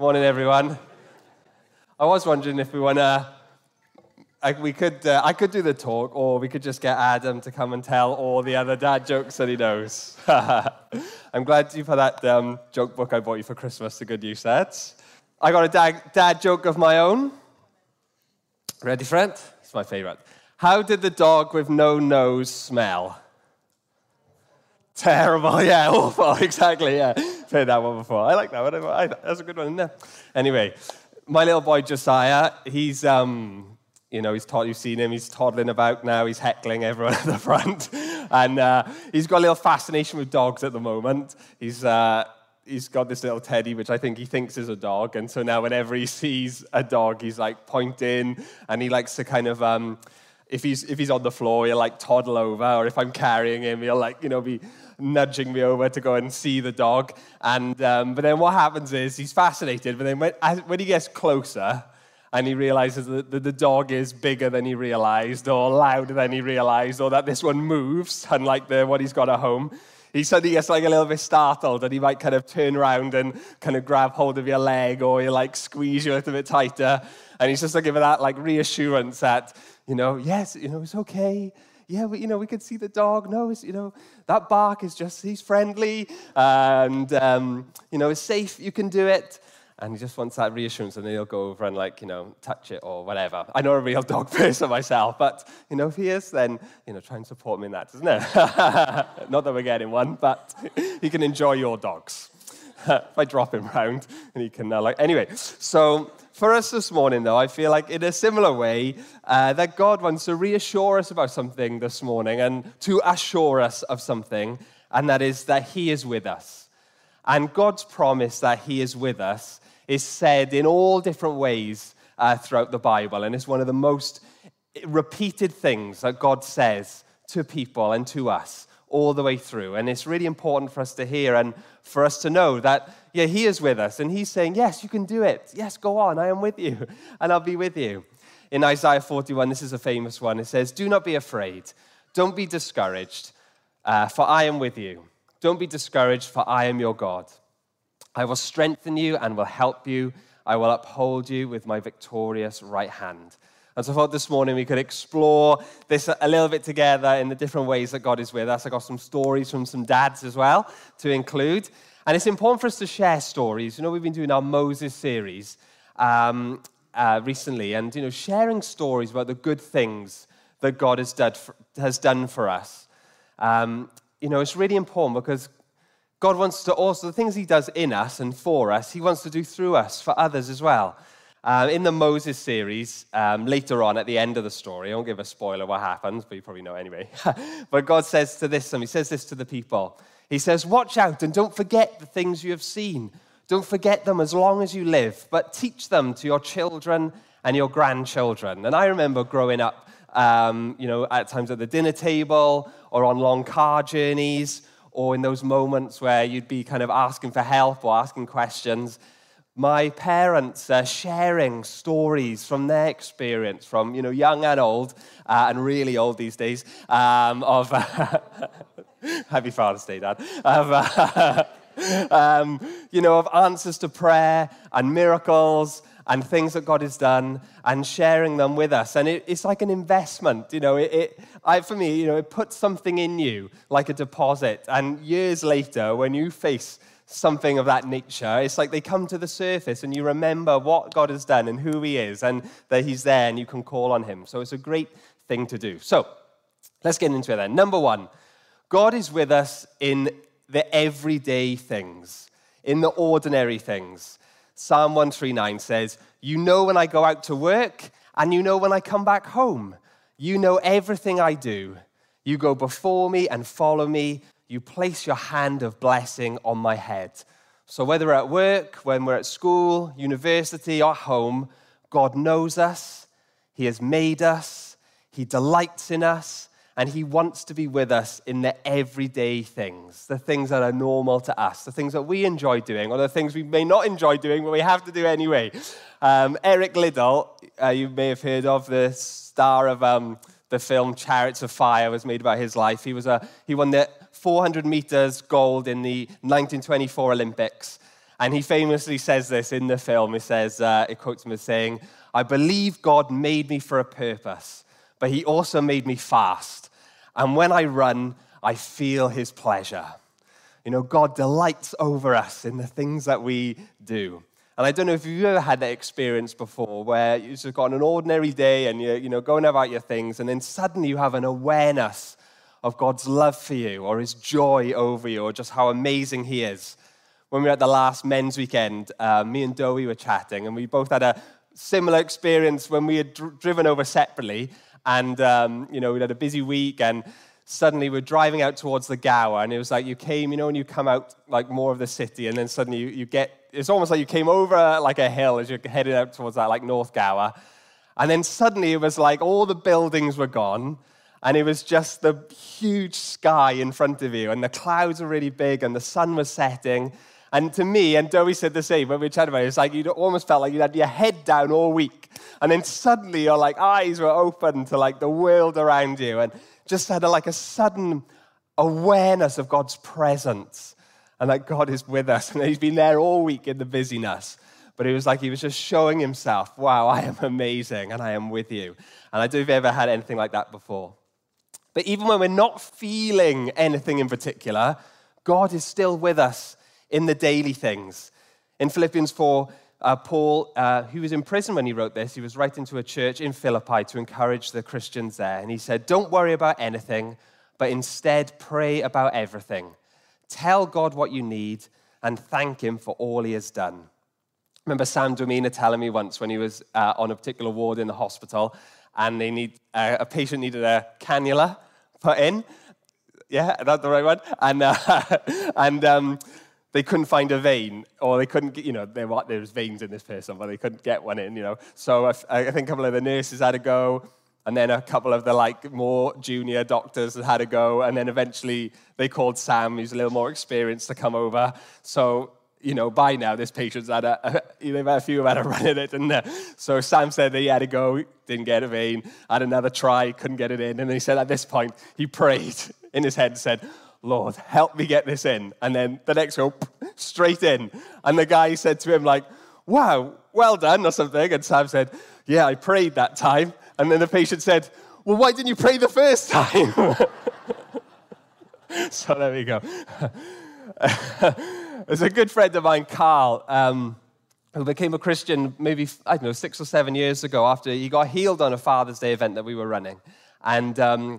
Morning, everyone. I was wondering if we want to. we could, uh, I could do the talk, or we could just get Adam to come and tell all the other dad jokes that he knows. I'm glad you put that um, joke book I bought you for Christmas to good use. That I got a dad, dad joke of my own. Ready, friend? It's my favorite. How did the dog with no nose smell? Terrible, yeah, awful, exactly, yeah. Played that one before. I like that one. I, that's a good one? Anyway, my little boy Josiah, he's, um, you know, he's taught, you've seen him, he's toddling about now, he's heckling everyone at the front. And uh, he's got a little fascination with dogs at the moment. He's, uh, he's got this little teddy, which I think he thinks is a dog. And so now whenever he sees a dog, he's like pointing and he likes to kind of, um, if, he's, if he's on the floor, he'll like toddle over. Or if I'm carrying him, he'll like, you know, be nudging me over to go and see the dog. And, um, but then what happens is he's fascinated. But then when, when he gets closer, and he realizes that the dog is bigger than he realized, or louder than he realized, or that this one moves, unlike the one he's got at home he suddenly gets like a little bit startled and he might kind of turn around and kind of grab hold of your leg or he'll like squeeze you a little bit tighter. And he's just looking for that like reassurance that, you know, yes, you know, it's okay. Yeah, we, you know, we can see the dog. No, it's, you know, that bark is just, he's friendly and, um, you know, it's safe. You can do it and he just wants that reassurance, and then he'll go over and like you know touch it or whatever. I know a real dog person myself, but you know if he is, then you know try and support him in that, isn't it? Not that we're getting one, but he can enjoy your dogs. if I drop him round, and he can uh, like anyway. So for us this morning, though, I feel like in a similar way uh, that God wants to reassure us about something this morning and to assure us of something, and that is that He is with us. And God's promise that He is with us is said in all different ways uh, throughout the Bible, and it's one of the most repeated things that God says to people and to us all the way through. And it's really important for us to hear and for us to know that, yeah, He is with us. And He's saying, Yes, you can do it. Yes, go on. I am with you, and I'll be with you. In Isaiah 41, this is a famous one. It says, Do not be afraid. Don't be discouraged, uh, for I am with you. Don't be discouraged, for I am your God. I will strengthen you and will help you. I will uphold you with my victorious right hand. And so I thought this morning we could explore this a little bit together in the different ways that God is with us. I got some stories from some dads as well to include. And it's important for us to share stories. You know, we've been doing our Moses series um, uh, recently, and, you know, sharing stories about the good things that God has done for, has done for us. Um, you know, it's really important because God wants to also, the things He does in us and for us, He wants to do through us for others as well. Uh, in the Moses series, um, later on at the end of the story, I won't give a spoiler what happens, but you probably know anyway. but God says to this, and He says this to the people He says, Watch out and don't forget the things you have seen. Don't forget them as long as you live, but teach them to your children and your grandchildren. And I remember growing up, um, you know, at times at the dinner table or on long car journeys or in those moments where you'd be kind of asking for help or asking questions, my parents are sharing stories from their experience, from you know young and old, uh, and really old these days, um, of uh, Happy Father's Day, Dad. Of, uh, um, you know, of answers to prayer and miracles and things that God has done and sharing them with us. And it, it's like an investment, you know, it, it I, for me, you know, it puts something in you like a deposit. And years later, when you face something of that nature, it's like they come to the surface and you remember what God has done and who He is and that He's there and you can call on Him. So it's a great thing to do. So let's get into it then. Number one, God is with us in the everyday things, in the ordinary things. Psalm 139 says, You know when I go out to work, and you know when I come back home. You know everything I do. You go before me and follow me. You place your hand of blessing on my head. So, whether we're at work, when we're at school, university, or home, God knows us. He has made us. He delights in us and He wants to be with us in the everyday things, the things that are normal to us, the things that we enjoy doing, or the things we may not enjoy doing, but we have to do anyway. Um, Eric Liddell, uh, you may have heard of the star of um, the film Chariots of Fire, was made about his life. He, was a, he won the 400 meters gold in the 1924 Olympics. And he famously says this in the film. He says, uh, it quotes him as saying, I believe God made me for a purpose, but he also made me fast. And when I run, I feel his pleasure. You know, God delights over us in the things that we do. And I don't know if you've ever had that experience before where you've just got an ordinary day and you're you know, going about your things, and then suddenly you have an awareness of God's love for you or his joy over you or just how amazing he is. When we were at the last men's weekend, uh, me and Dowie were chatting, and we both had a similar experience when we had dr- driven over separately. And, um, you know, we had a busy week, and suddenly we're driving out towards the Gower, and it was like you came, you know, and you come out like more of the city, and then suddenly you, you get, it's almost like you came over like a hill as you're headed out towards that like North Gower. And then suddenly it was like all the buildings were gone, and it was just the huge sky in front of you, and the clouds were really big, and the sun was setting. And to me, and Dowie said the same when we chatted about it, it's like you almost felt like you had your head down all week. And then suddenly your like eyes were open to like the world around you. And just had a, like a sudden awareness of God's presence and that God is with us. And he's been there all week in the busyness. But it was like he was just showing himself, wow, I am amazing and I am with you. And I don't know if you've ever had anything like that before. But even when we're not feeling anything in particular, God is still with us in the daily things. In Philippians 4, uh, Paul, uh, who was in prison when he wrote this, he was writing to a church in Philippi to encourage the Christians there. And he said, Don't worry about anything, but instead pray about everything. Tell God what you need and thank Him for all He has done. I remember Sam Domina telling me once when he was uh, on a particular ward in the hospital and they need, uh, a patient needed a cannula put in. Yeah, that's the right one. And, uh, and um, they couldn't find a vein, or they couldn't get, you know, there, were, there was veins in this person, but they couldn't get one in, you know. So I, I think a couple of the nurses had to go, and then a couple of the like more junior doctors had to go, and then eventually they called Sam, who's a little more experienced, to come over. So you know, by now this patient's had a, a they've had a few had a run at it, and uh, so Sam said that he had to go, didn't get a vein, had another try, couldn't get it in, and he said at this point he prayed in his head, and said, Lord, help me get this in. And then the next go, straight in. And the guy said to him, like, wow, well done, or something. And Sam said, yeah, I prayed that time. And then the patient said, well, why didn't you pray the first time? so there we go. There's a good friend of mine, Carl, um, who became a Christian maybe, I don't know, six or seven years ago after he got healed on a Father's Day event that we were running. And um,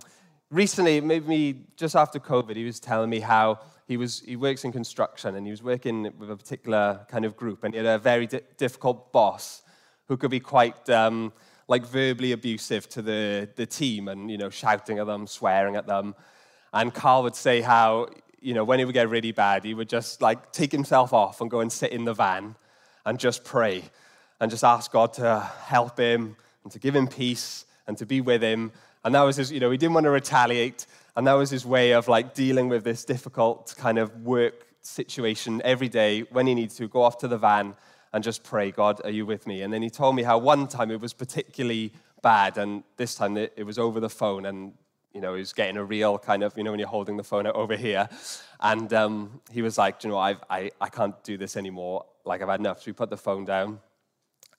recently, maybe just after COVID, he was telling me how he, was, he works in construction and he was working with a particular kind of group and he had a very di- difficult boss who could be quite um, like verbally abusive to the, the team and, you know, shouting at them, swearing at them. And Carl would say how, you know, when it would get really bad, he would just like take himself off and go and sit in the van and just pray and just ask God to help him and to give him peace and to be with him and that was his, you know, he didn't want to retaliate. And that was his way of like dealing with this difficult kind of work situation every day when he needs to go off to the van and just pray, God, are you with me? And then he told me how one time it was particularly bad, and this time it, was over the phone, and you know, he was getting a real kind of, you know, when you're holding the phone over here. And um, he was like, you know, I've, I, I can't do this anymore. Like, I've had enough. So we put the phone down.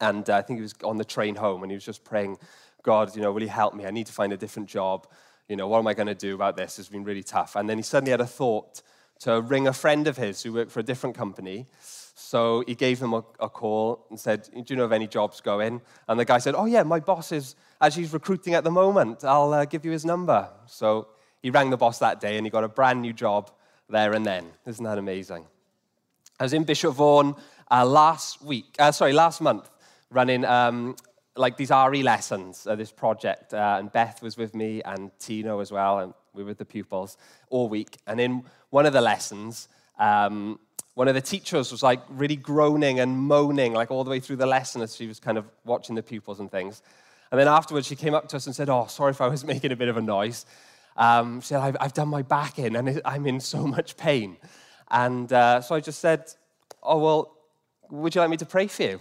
And uh, I think he was on the train home, and he was just praying God, you know, will you help me? I need to find a different job. You know, what am I going to do about this? It's been really tough. And then he suddenly had a thought to ring a friend of his who worked for a different company. So he gave them a, a, call and said, Do you know of any jobs going? And the guy said, Oh, yeah, my boss is, as he's recruiting at the moment, I'll uh, give you his number. So he rang the boss that day and he got a brand new job there and then. Isn't that amazing? I was in Bishop Vaughan uh, last week, uh, sorry, last month, running um, like these RE lessons, uh, this project, uh, and Beth was with me and Tino as well, and we were with the pupils all week. And in one of the lessons, um, one of the teachers was like really groaning and moaning, like all the way through the lesson as she was kind of watching the pupils and things. And then afterwards, she came up to us and said, Oh, sorry if I was making a bit of a noise. Um, she said, I've, I've, done my back in and I'm in so much pain. And uh, so I just said, Oh, well, would you like me to pray for you?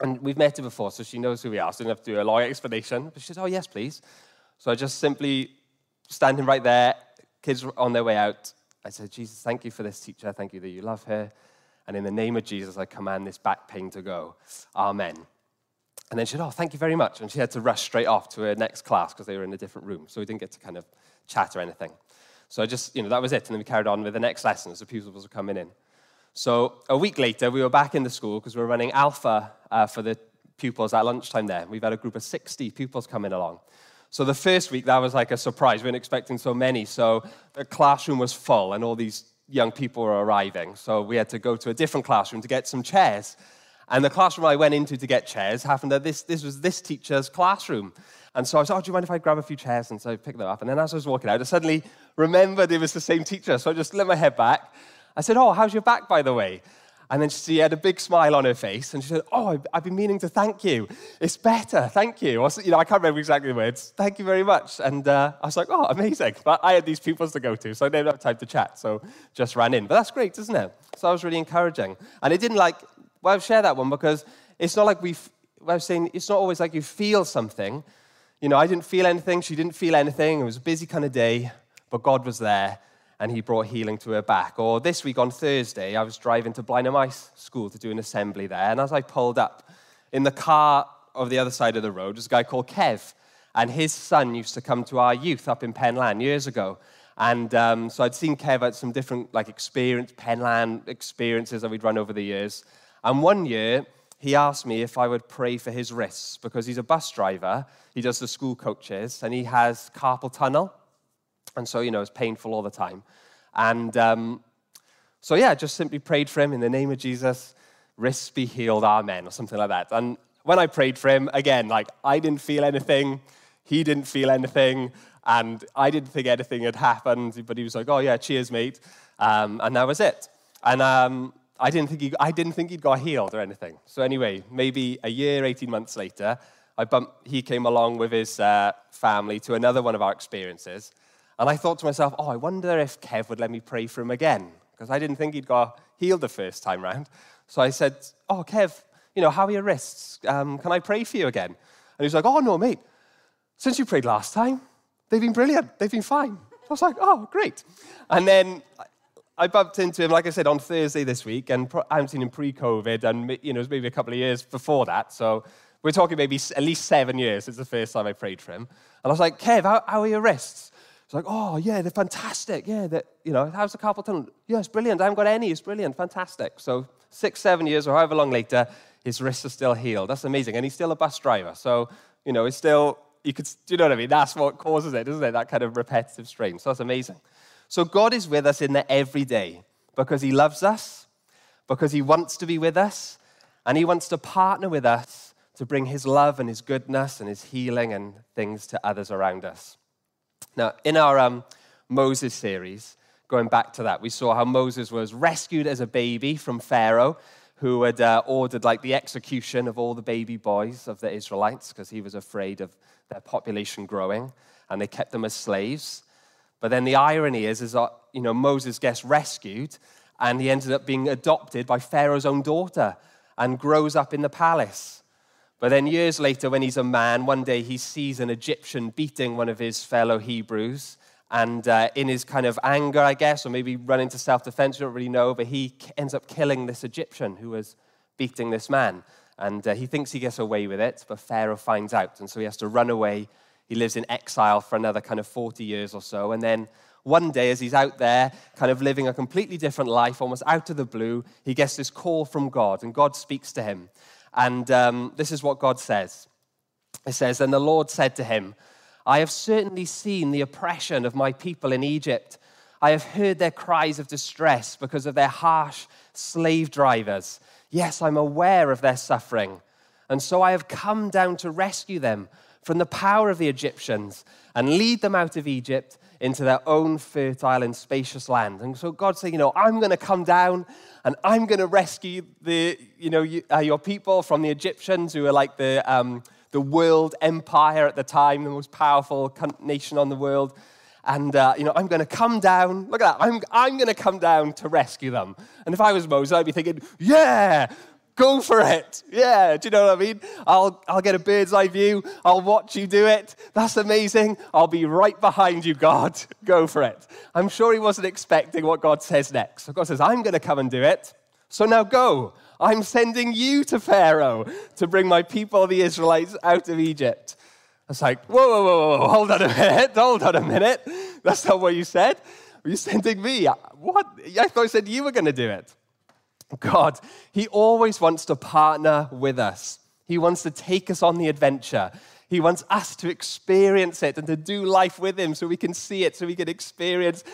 And we've met her before, so she knows who we are. So I didn't have to do a long explanation. But she said, Oh, yes, please. So I just simply, standing right there, kids on their way out, I said, Jesus, thank you for this teacher. Thank you that you love her. And in the name of Jesus, I command this back pain to go. Amen. And then she said, Oh, thank you very much. And she had to rush straight off to her next class because they were in a different room. So we didn't get to kind of chat or anything. So I just, you know, that was it. And then we carried on with the next lesson as the pupils were coming in. So a week later, we were back in the school because we were running alpha uh, for the pupils at lunchtime there. We've had a group of 60 pupils coming along. So the first week, that was like a surprise. We weren't expecting so many. So the classroom was full and all these young people were arriving. So we had to go to a different classroom to get some chairs. And the classroom I went into to get chairs happened that this, this was this teacher's classroom. And so I said, oh, do you mind if I grab a few chairs? And so I picked them up. And then as I was walking out, I suddenly remembered it was the same teacher. So I just let my head back. I said, oh, how's your back, by the way? And then she had a big smile on her face, and she said, "Oh, I've been meaning to thank you. It's better, thank you." You know, I can't remember exactly the words. Thank you very much. And uh, I was like, "Oh, amazing!" But I had these pupils to go to, so I didn't have time to chat. So just ran in. But that's great, isn't it? So I was really encouraging, and it didn't like. Well, I've shared that one because it's not like we. I was saying it's not always like you feel something. You know, I didn't feel anything. She didn't feel anything. It was a busy kind of day, but God was there and he brought healing to her back. Or this week on Thursday, I was driving to Blaenau Maes School to do an assembly there, and as I pulled up, in the car of the other side of the road was a guy called Kev, and his son used to come to our youth up in Penlan years ago. And um, so I'd seen Kev at some different like experience, Penlan experiences that we'd run over the years. And one year, he asked me if I would pray for his wrists because he's a bus driver. He does the school coaches and he has carpal tunnel. And so, you know, it's painful all the time. And um, so, yeah, I just simply prayed for him in the name of Jesus, wrists be healed, amen, or something like that. And when I prayed for him, again, like, I didn't feel anything, he didn't feel anything, and I didn't think anything had happened, but he was like, oh, yeah, cheers, mate. Um, and that was it. And um, I, didn't think he, I didn't think he'd got healed or anything. So, anyway, maybe a year, 18 months later, I bumped, he came along with his uh, family to another one of our experiences. And I thought to myself, oh, I wonder if Kev would let me pray for him again, because I didn't think he'd got healed the first time round. So I said, oh, Kev, you know, how are your wrists? Um, can I pray for you again? And he was like, oh, no, mate. Since you prayed last time, they've been brilliant. They've been fine. I was like, oh, great. And then I bumped into him, like I said, on Thursday this week, and I haven't seen him pre-COVID, and you know, it was maybe a couple of years before that. So we're talking maybe at least seven years since the first time I prayed for him. And I was like, Kev, how, how are your wrists? It's like, oh, yeah, they're fantastic. Yeah, that you know, how's the carpal tunnel? Yeah, it's brilliant. I haven't got any. It's brilliant. Fantastic. So six, seven years or however long later, his wrists are still healed. That's amazing. And he's still a bus driver. So, you know, it's still, you could, you know what I mean? That's what causes it, isn't it? That kind of repetitive strain. So that's amazing. So God is with us in the everyday because he loves us, because he wants to be with us, and he wants to partner with us to bring his love and his goodness and his healing and things to others around us. Now, in our um, Moses series, going back to that, we saw how Moses was rescued as a baby from Pharaoh, who had uh, ordered like the execution of all the baby boys of the Israelites because he was afraid of their population growing, and they kept them as slaves. But then the irony is, is that you know Moses gets rescued, and he ended up being adopted by Pharaoh's own daughter, and grows up in the palace. But then years later, when he's a man, one day he sees an Egyptian beating one of his fellow Hebrews. And uh, in his kind of anger, I guess, or maybe running to self defense, you don't really know, but he ends up killing this Egyptian who was beating this man. And uh, he thinks he gets away with it, but Pharaoh finds out. And so he has to run away. He lives in exile for another kind of 40 years or so. And then one day, as he's out there, kind of living a completely different life, almost out of the blue, he gets this call from God, and God speaks to him. And um, this is what God says It says, And the Lord said to him, I have certainly seen the oppression of my people in Egypt. I have heard their cries of distress because of their harsh slave drivers. Yes, I'm aware of their suffering. And so I have come down to rescue them from the power of the Egyptians and lead them out of Egypt into their own fertile and spacious land. And so God's saying, you know, I'm going to come down and I'm going to rescue the, you know, you, uh, your people from the Egyptians who are like the, um, the world empire at the time, the most powerful nation on the world. And, uh, you know, I'm going to come down. Look at that. I'm, I'm going to come down to rescue them. And if I was Moses, I'd be thinking, yeah, Go for it. Yeah, do you know what I mean? I'll, I'll get a bird's eye view. I'll watch you do it. That's amazing. I'll be right behind you, God. Go for it. I'm sure he wasn't expecting what God says next. So God says, I'm going to come and do it. So now go. I'm sending you to Pharaoh to bring my people, the Israelites, out of Egypt. I was like, whoa, whoa, whoa, whoa, hold on a minute, hold on a minute. That's not what you said. You're you sending me? What? I thought I said you were going to do it. God, He always wants to partner with us. He wants to take us on the adventure. He wants us to experience it and to do life with Him so we can see it, so we can experience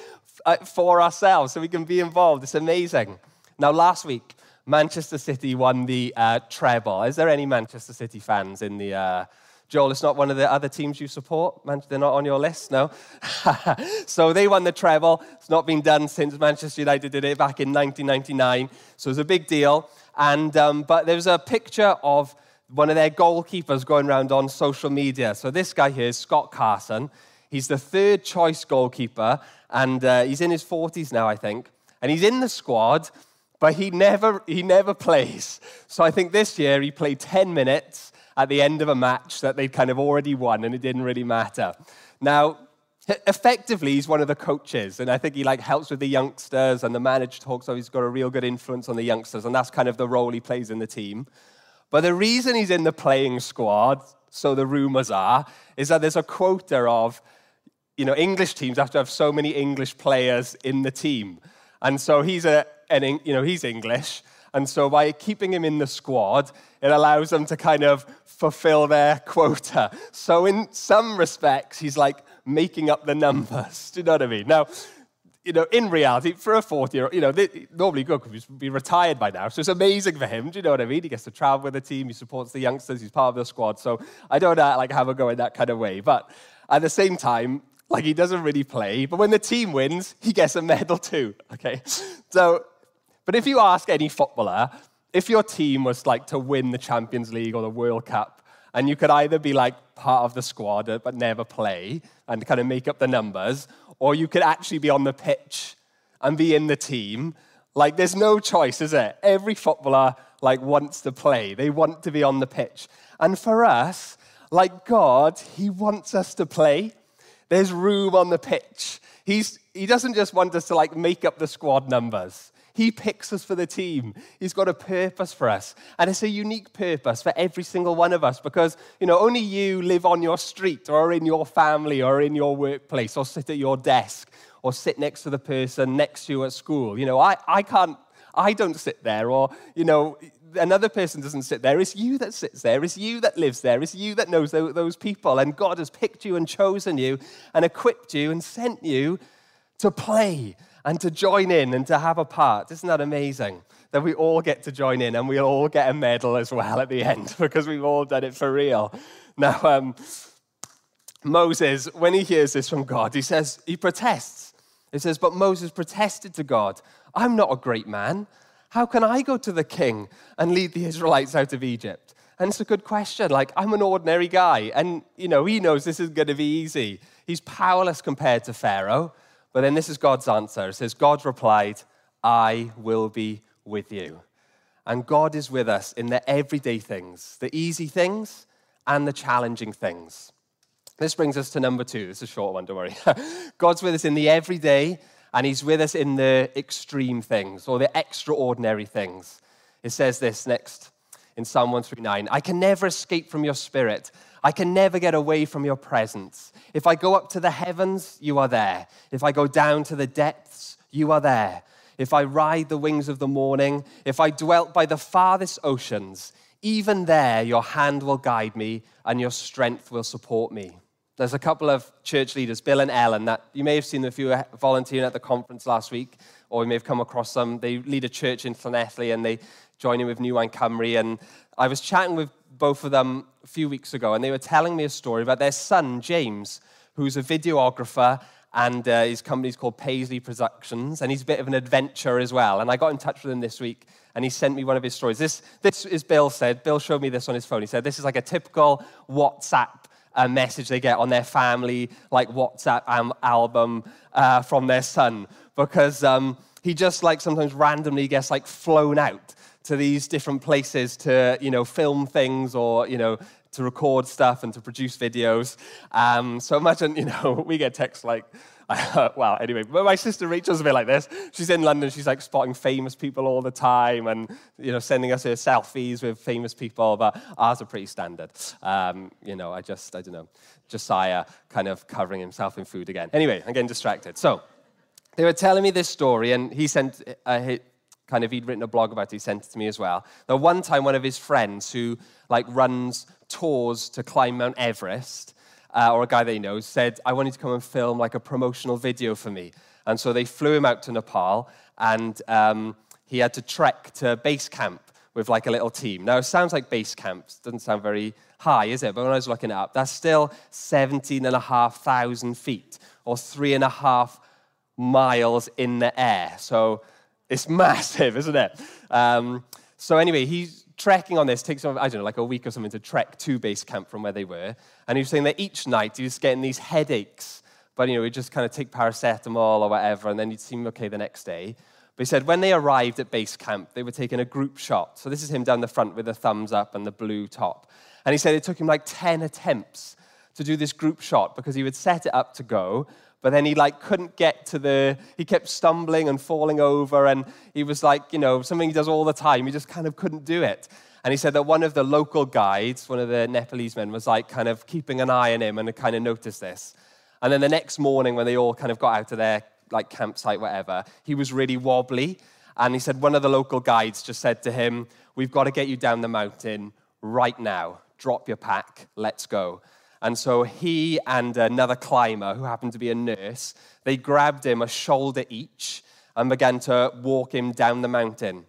uh, for ourselves, so we can be involved. It's amazing. Now, last week, Manchester City won the uh, treble. Is there any Manchester City fans in the. Uh, Joel, it's not one of the other teams you support. They're not on your list, no? so they won the treble. It's not been done since Manchester United did it back in 1999. So it was a big deal. And, um, but there was a picture of one of their goalkeepers going around on social media. So this guy here is Scott Carson. He's the third choice goalkeeper, and uh, he's in his 40s now, I think. And he's in the squad, but he never, he never plays. So I think this year he played 10 minutes at the end of a match that they'd kind of already won, and it didn't really matter. Now, effectively he's one of the coaches and i think he like helps with the youngsters and the manager talks so he's got a real good influence on the youngsters and that's kind of the role he plays in the team but the reason he's in the playing squad so the rumors are is that there's a quota of you know english teams have to have so many english players in the team and so he's a an, you know he's english and so by keeping him in the squad, it allows them to kind of fulfill their quota. So in some respects, he's like making up the numbers. Do you know what I mean? Now, you know, in reality, for a 40 year old, you know, they, normally because he's be retired by now. So it's amazing for him. Do you know what I mean? He gets to travel with the team. He supports the youngsters. He's part of the squad. So I don't uh, like have a go in that kind of way. But at the same time, like he doesn't really play. But when the team wins, he gets a medal too. Okay. So but if you ask any footballer, if your team was like to win the Champions League or the World Cup, and you could either be like part of the squad uh, but never play and kind of make up the numbers, or you could actually be on the pitch and be in the team. Like there's no choice, is it? Every footballer like wants to play. They want to be on the pitch. And for us, like God, he wants us to play. There's room on the pitch. He's, he doesn't just want us to like make up the squad numbers. He picks us for the team. He's got a purpose for us. And it's a unique purpose for every single one of us because, you know, only you live on your street or in your family or in your workplace or sit at your desk or sit next to the person next to you at school. You know, I, I can't, I don't sit there or, you know, another person doesn't sit there. It's you that sits there. It's you that lives there. It's you that knows those people. And God has picked you and chosen you and equipped you and sent you to play and to join in and to have a part. Isn't that amazing? That we all get to join in and we all get a medal as well at the end because we've all done it for real. Now, um, Moses, when he hears this from God, he says, he protests. He says, But Moses protested to God, I'm not a great man. How can I go to the king and lead the Israelites out of Egypt? And it's a good question. Like, I'm an ordinary guy, and, you know, he knows this is going to be easy. He's powerless compared to Pharaoh. But then this is God's answer. It says, God replied, I will be with you. And God is with us in the everyday things, the easy things and the challenging things. This brings us to number two. This is a short one, don't worry. God's with us in the everyday, and He's with us in the extreme things or the extraordinary things. It says this next in Psalm 139 I can never escape from your spirit. I can never get away from your presence. If I go up to the heavens, you are there. If I go down to the depths, you are there. If I ride the wings of the morning, if I dwelt by the farthest oceans, even there your hand will guide me and your strength will support me. There's a couple of church leaders, Bill and Ellen, that you may have seen if you were volunteering at the conference last week, or you may have come across them. They lead a church in Llanelli and they join in with New Wine Cymru. And I was chatting with both of them a few weeks ago, and they were telling me a story about their son, James, who's a videographer, and uh, his company's called Paisley Productions, and he's a bit of an adventurer as well. And I got in touch with him this week, and he sent me one of his stories. This, this is Bill said. Bill showed me this on his phone. He said, This is like a typical WhatsApp uh, message they get on their family, like WhatsApp um, album uh, from their son, because um, he just like sometimes randomly gets like flown out to these different places to, you know, film things or, you know, to record stuff and to produce videos. Um, so imagine, you know, we get texts like, well, anyway, but my sister Rachel's a bit like this. She's in London, she's like spotting famous people all the time and, you know, sending us her selfies with famous people, but ours are pretty standard. Um, you know, I just, I don't know, Josiah kind of covering himself in food again. Anyway, I'm getting distracted. So, they were telling me this story, and he sent, uh, kind of, he'd written a blog about it, he sent it to me as well. That one time, one of his friends who, like, runs tours to climb Mount Everest, uh, or a guy that he knows, said, I want you to come and film, like, a promotional video for me. And so they flew him out to Nepal, and um, he had to trek to base camp with, like, a little team. Now, it sounds like base camps, doesn't sound very high, is it? But when I was looking it up, that's still 17,500 feet, or three and a half miles in the air. So it's massive, isn't it? Um, so anyway, he's trekking on this. Takes, I don't know, like a week or something to trek to base camp from where they were. And he was saying that each night he was getting these headaches. But, you know, he'd just kind of take paracetamol or whatever, and then he'd seem okay the next day. But he said when they arrived at base camp, they were taking a group shot. So this is him down the front with the thumbs up and the blue top. And he said it took him like 10 attempts to do this group shot because he would set it up to go, but then he like couldn't get to the he kept stumbling and falling over and he was like you know something he does all the time he just kind of couldn't do it. And he said that one of the local guides one of the nepalese men was like kind of keeping an eye on him and kind of noticed this. And then the next morning when they all kind of got out of their like campsite whatever he was really wobbly. And he said one of the local guides just said to him we've got to get you down the mountain right now. Drop your pack. Let's go and so he and another climber, who happened to be a nurse, they grabbed him a shoulder each and began to walk him down the mountain.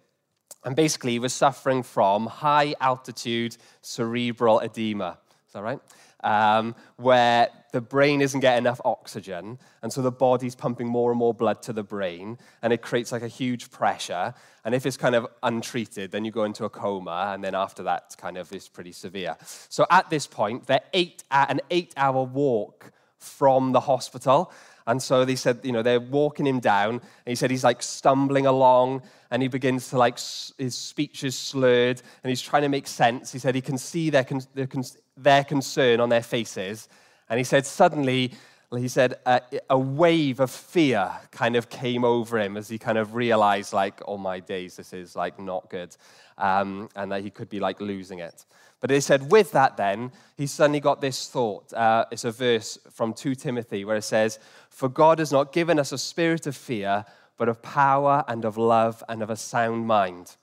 And basically, he was suffering from high altitude cerebral edema. Is that right? Um, where the brain isn't getting enough oxygen, and so the body's pumping more and more blood to the brain, and it creates like a huge pressure. And if it's kind of untreated, then you go into a coma, and then after that, kind of is pretty severe. So at this point, they're eight, at an eight-hour walk from the hospital. And so they said, you know, they're walking him down, and he said he's like stumbling along, and he begins to like, his speech is slurred, and he's trying to make sense. He said he can see their, their, their concern on their faces. And he said, suddenly, he said, a, a wave of fear kind of came over him as he kind of realized, like, oh my days, this is like not good. Um, and that he could be like losing it. But he said, with that, then, he suddenly got this thought. Uh, it's a verse from 2 Timothy where it says, For God has not given us a spirit of fear, but of power and of love and of a sound mind.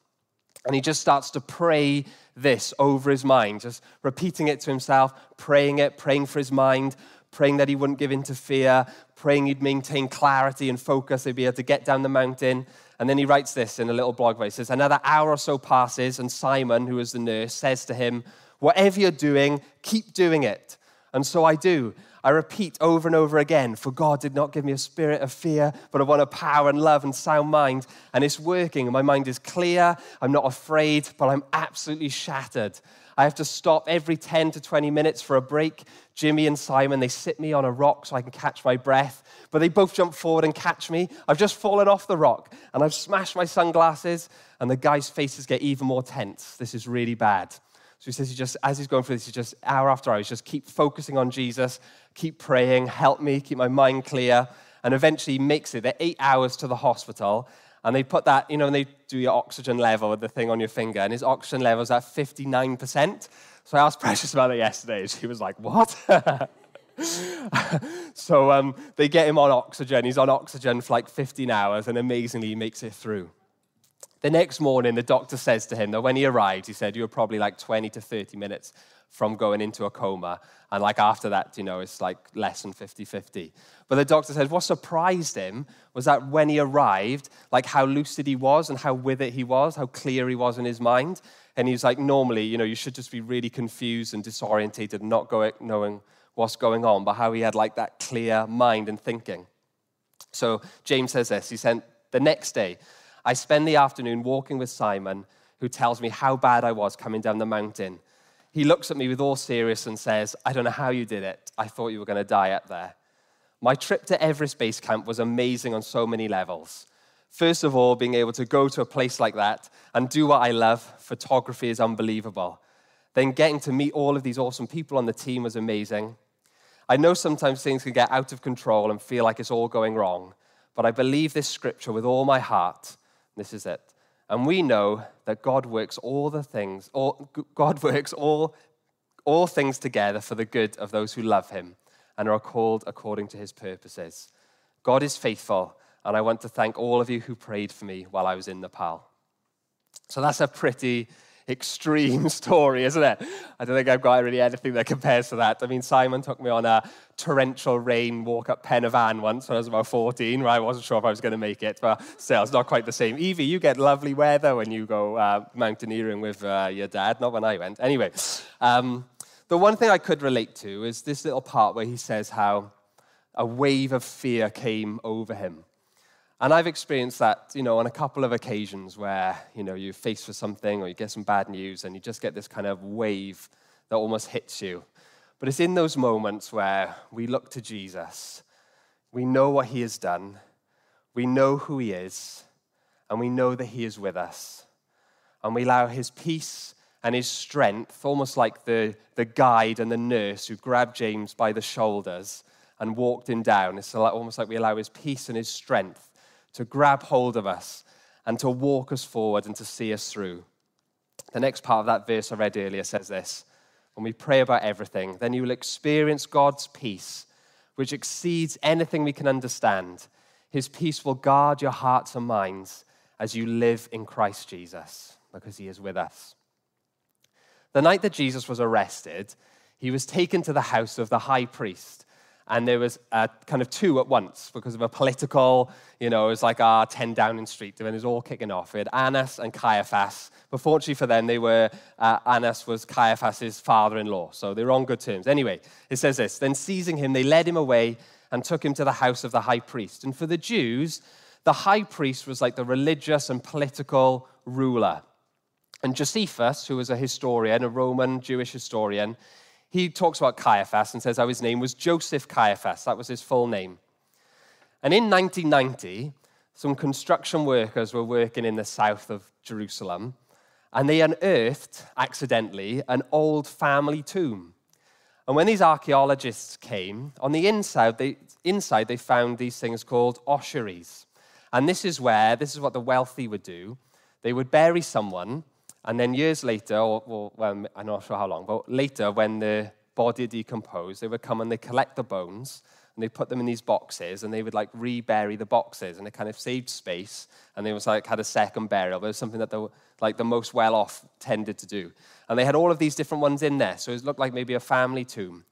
And he just starts to pray this over his mind, just repeating it to himself, praying it, praying for his mind, praying that he wouldn't give in to fear, praying he'd maintain clarity and focus, he'd be able to get down the mountain. And then he writes this in a little blog where he says, Another hour or so passes, and Simon, who is the nurse, says to him, Whatever you're doing, keep doing it. And so I do. I repeat over and over again, for God did not give me a spirit of fear, but of one of power and love and sound mind. And it's working. My mind is clear. I'm not afraid, but I'm absolutely shattered. I have to stop every 10 to 20 minutes for a break. Jimmy and Simon, they sit me on a rock so I can catch my breath, but they both jump forward and catch me. I've just fallen off the rock and I've smashed my sunglasses, and the guy's faces get even more tense. This is really bad. So he says, he just, as he's going through this, he just, hour after hour, he's just keep focusing on Jesus, keep praying, help me, keep my mind clear. And eventually he makes it. They're eight hours to the hospital. And they put that, you know, and they do your oxygen level with the thing on your finger, and his oxygen level is at 59%. So I asked Precious about it yesterday, she was like, What? so um, they get him on oxygen. He's on oxygen for like 15 hours, and amazingly, he makes it through. The next morning, the doctor says to him that when he arrived, he said, You were probably like 20 to 30 minutes from going into a coma. And like after that, you know, it's like less than 50 50. But the doctor said what surprised him was that when he arrived, like how lucid he was and how with it he was, how clear he was in his mind. And he was like, normally, you know, you should just be really confused and disorientated not going, knowing what's going on, but how he had like that clear mind and thinking. So James says this. He said, the next day, I spend the afternoon walking with Simon, who tells me how bad I was coming down the mountain. He looks at me with all seriousness and says, I don't know how you did it. I thought you were going to die up there. My trip to Everest Base Camp was amazing on so many levels. First of all, being able to go to a place like that and do what I love, photography is unbelievable. Then getting to meet all of these awesome people on the team was amazing. I know sometimes things can get out of control and feel like it's all going wrong, but I believe this scripture with all my heart. This is it. And we know that God works all the things, all, God works all, all things together for the good of those who love him and are called according to his purposes. God is faithful, and I want to thank all of you who prayed for me while I was in Nepal. So that's a pretty extreme story, isn't it? I don't think I've got really anything that compares to that. I mean, Simon took me on a torrential rain walk up Pen y Fan once when I was about 14, where I wasn't sure if I was going to make it, but still, it's not quite the same. Evie, you get lovely weather when you go uh, mountaineering with uh, your dad, not when I went. Anyway, um, the one thing I could relate to is this little part where he says how a wave of fear came over him. And I've experienced that, you know, on a couple of occasions where, you know, you're faced with something or you get some bad news and you just get this kind of wave that almost hits you. But it's in those moments where we look to Jesus. We know what he has done. We know who he is. And we know that he is with us. And we allow his peace and his strength, almost like the, the guide and the nurse who grabbed James by the shoulders and walked him down. It's almost like we allow his peace and his strength to grab hold of us and to walk us forward and to see us through. The next part of that verse I read earlier says this When we pray about everything, then you will experience God's peace, which exceeds anything we can understand. His peace will guard your hearts and minds as you live in Christ Jesus, because he is with us. The night that Jesus was arrested, he was taken to the house of the high priest and there was uh, kind of two at once because of a political, you know, it was like our 10 Downing Street, and it was all kicking off. We had Annas and Caiaphas. But fortunately for them, they were, uh, Annas was Caiaphas's father-in-law, so they were on good terms. Anyway, it says this, then seizing him, they led him away and took him to the house of the high priest. And for the Jews, the high priest was like the religious and political ruler. And Josephus, who was a historian, a Roman Jewish historian, he talks about Caiaphas and says how his name was Joseph Caiaphas. That was his full name. And in 1990, some construction workers were working in the south of Jerusalem, and they unearthed, accidentally, an old family tomb. And when these archaeologists came, on the inside they, inside, they found these things called ossuaries. And this is where, this is what the wealthy would do. They would bury someone, and then years later, or, or well, I'm not sure how long, but later, when the body decomposed, they would come and they collect the bones and they put them in these boxes and they would like rebury the boxes and it kind of saved space and they was like had a second burial. But it was something that the like the most well off tended to do. And they had all of these different ones in there. So it looked like maybe a family tomb.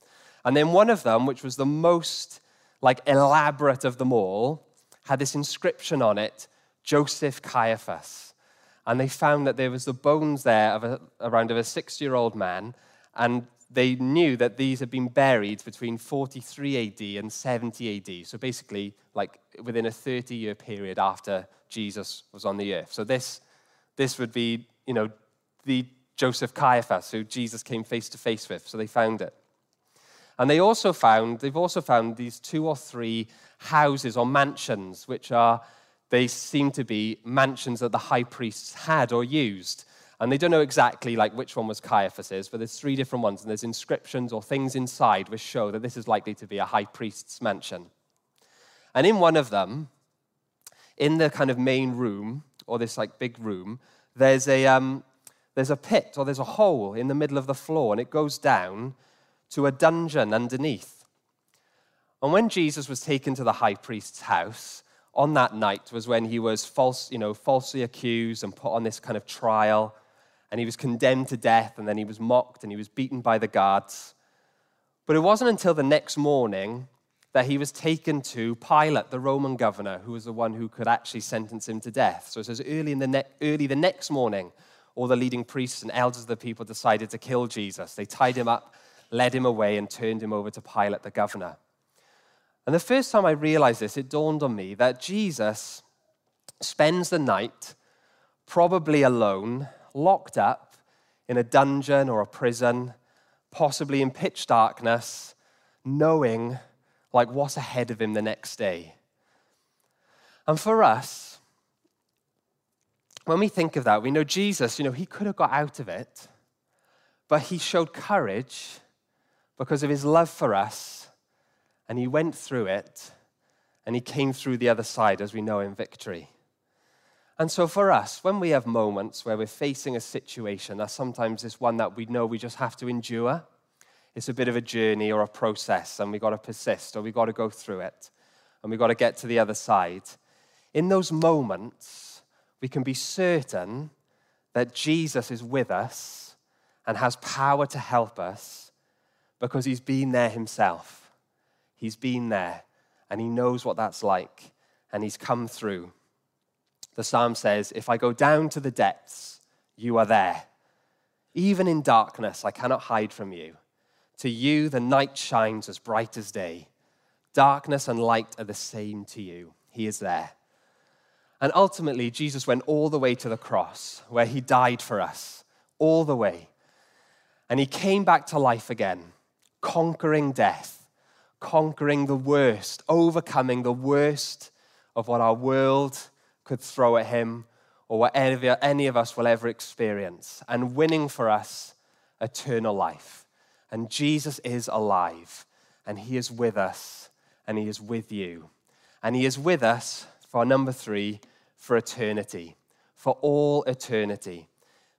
And then one of them, which was the most like elaborate of them all, had this inscription on it, Joseph Caiaphas and they found that there was the bones there of a, around of a six-year-old man, and they knew that these had been buried between 43 AD and 70 AD. So basically, like within a 30-year period after Jesus was on the earth. So this, this would be, you know, the Joseph Caiaphas, who Jesus came face to face with. So they found it. And they also found, they've also found these two or three houses or mansions, which are they seem to be mansions that the high priests had or used. And they don't know exactly like which one was Caiaphas's, but there's three different ones, and there's inscriptions or things inside which show that this is likely to be a high priest's mansion. And in one of them, in the kind of main room, or this like big room, there's a, um, there's a pit or there's a hole in the middle of the floor, and it goes down to a dungeon underneath. And when Jesus was taken to the high priest's house, on that night was when he was false, you know, falsely accused and put on this kind of trial. And he was condemned to death, and then he was mocked and he was beaten by the guards. But it wasn't until the next morning that he was taken to Pilate, the Roman governor, who was the one who could actually sentence him to death. So it says early, in the ne- early the next morning, all the leading priests and elders of the people decided to kill Jesus. They tied him up, led him away, and turned him over to Pilate, the governor. And the first time I realized this, it dawned on me that Jesus spends the night probably alone, locked up in a dungeon or a prison, possibly in pitch darkness, knowing like what's ahead of him the next day. And for us, when we think of that, we know Jesus, you know, he could have got out of it, But he showed courage because of his love for us, and he went through it, and he came through the other side, as we know, in victory. And so, for us, when we have moments where we're facing a situation that sometimes is one that we know we just have to endure, it's a bit of a journey or a process, and we've got to persist or we've got to go through it, and we've got to get to the other side. In those moments, we can be certain that Jesus is with us and has power to help us because he's been there himself. He's been there and he knows what that's like and he's come through. The psalm says, If I go down to the depths, you are there. Even in darkness, I cannot hide from you. To you, the night shines as bright as day. Darkness and light are the same to you. He is there. And ultimately, Jesus went all the way to the cross where he died for us, all the way. And he came back to life again, conquering death, conquering the worst, overcoming the worst of what our world could throw at him or what any of us will ever experience, and winning for us eternal life. And Jesus is alive, and he is with us, and he is with you. And he is with us, for number three, for eternity, for all eternity.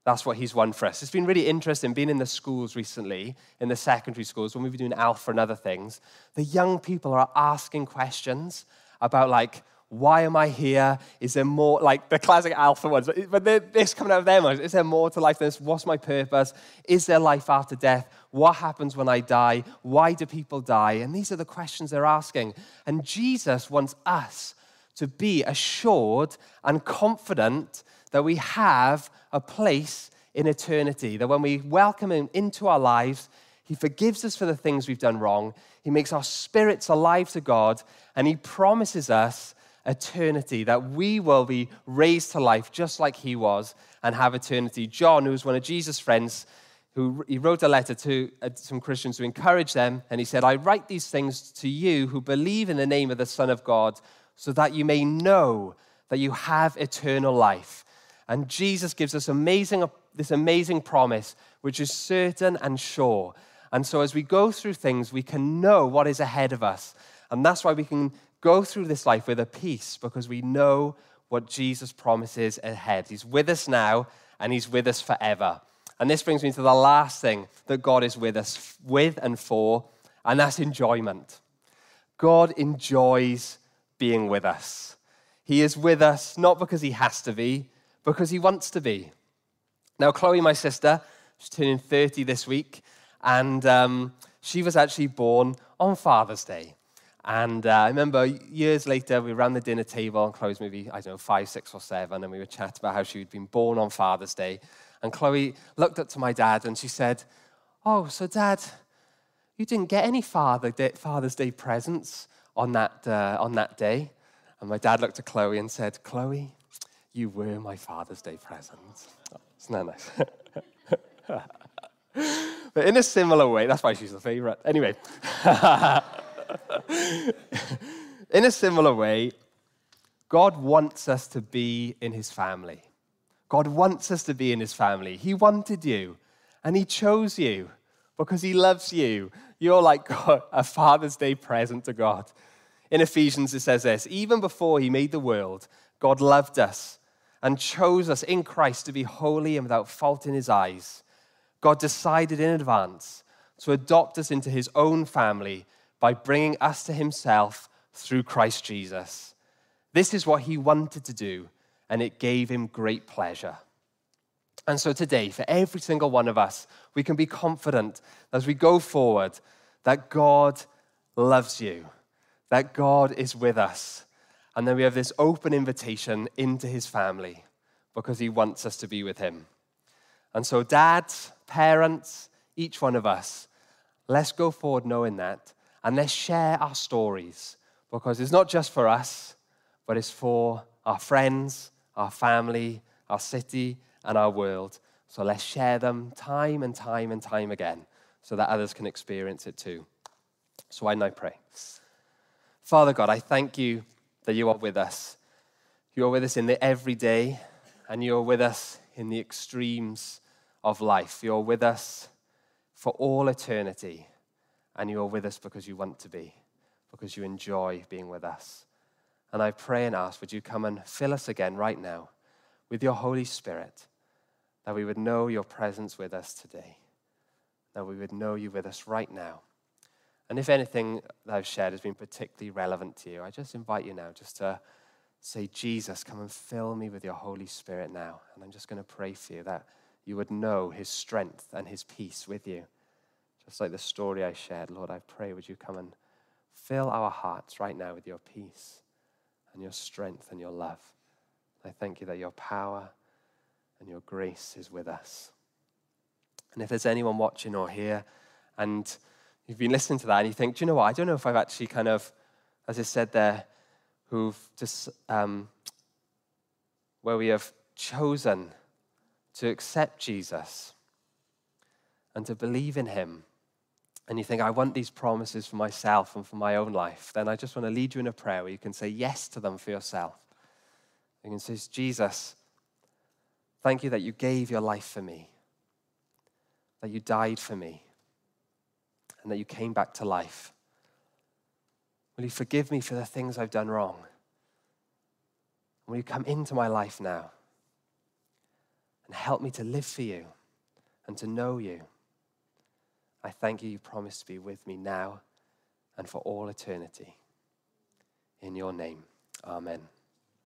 That's what he's won for us. It's been really interesting being in the schools recently, in the secondary schools, when we've been doing Alpha and other things. The young people are asking questions about, like, why am I here? Is there more, like the classic alpha ones, but this coming out of them, is there more to life than this? What's my purpose? Is there life after death? What happens when I die? Why do people die? And these are the questions they're asking. And Jesus wants us to be assured and confident that we have a place in eternity, that when we welcome Him into our lives, He forgives us for the things we've done wrong, He makes our spirits alive to God, and He promises us eternity, that we will be raised to life just like He was and have eternity. John, who was one of Jesus' friends, who he wrote a letter to uh, some Christians to encourage them, and he said, I write these things to you who believe in the name of the Son of God so that you may know that you have eternal life. And Jesus gives us amazing, this amazing promise, which is certain and sure. And so as we go through things, we can know what is ahead of us. And that's why we can go through this life with a peace, because we know what Jesus promises ahead. He's with us now, and He's with us forever. And this brings me to the last thing that God is with us with and for, and that's enjoyment. God enjoys being with us. He is with us not because he has to be, because he wants to be. Now, Chloe, my sister, she's turning 30 this week, and um, she was actually born on Father's Day. And uh, I remember years later, we ran the dinner table, and Chloe's maybe, I don't know, five, six, or seven, and we were chatting about how she'd been born on Father's Day. And Chloe looked up to my dad and she said, Oh, so dad, you didn't get any Father Day, Father's Day presents? on that, uh, on that day. And my dad looked at Chloe and said, Chloe, you were my Father's Day present. Isn't that nice? but in a similar way, that's why she's the favorite. Anyway, in a similar way, God wants us to be in his family. God wants us to be in his family. He wanted you, and he chose you because he loves you. You're like a Father's Day present to God. In Ephesians, it says this even before he made the world, God loved us and chose us in Christ to be holy and without fault in his eyes. God decided in advance to adopt us into his own family by bringing us to himself through Christ Jesus. This is what he wanted to do, and it gave him great pleasure. And so today, for every single one of us, we can be confident as we go forward that God loves you, that God is with us. And then we have this open invitation into his family because he wants us to be with him. And so, dads, parents, each one of us, let's go forward knowing that and let's share our stories because it's not just for us, but it's for our friends, our family, our city, and our world. So let's share them time and time and time again so that others can experience it too. So I now pray. Father God, I thank you that you are with us. You are with us in the everyday, and you are with us in the extremes of life. You're with us for all eternity. And you are with us because you want to be, because you enjoy being with us. And I pray and ask, would you come and fill us again right now with your Holy Spirit, that we would know your presence with us today, that we would know you with us right now. And if anything that I've shared has been particularly relevant to you, I just invite you now just to say, Jesus, come and fill me with your Holy Spirit now. And I'm just going to pray for you that you would know his strength and his peace with you. Just like the story I shared, Lord, I pray, would you come and fill our hearts right now with your peace and your strength and your love. I thank you that your power and your grace is with us. And if there's anyone watching or here and you've been listening to that and you think, do you know what? I don't know if I've actually kind of, as I said there, who've just, um, where we have chosen to accept Jesus and to believe in him, and you think, I want these promises for myself and for my own life, then I just want to lead you in a prayer where you can say yes to them for yourself. You can say, Jesus, thank you that you gave your life for me, that you died for me, and that you came back to life. Will you forgive me for the things I've done wrong? Will you come into my life now and help me to live for you and to know you? I thank you, you promise to be with me now and for all eternity. In your name, amen.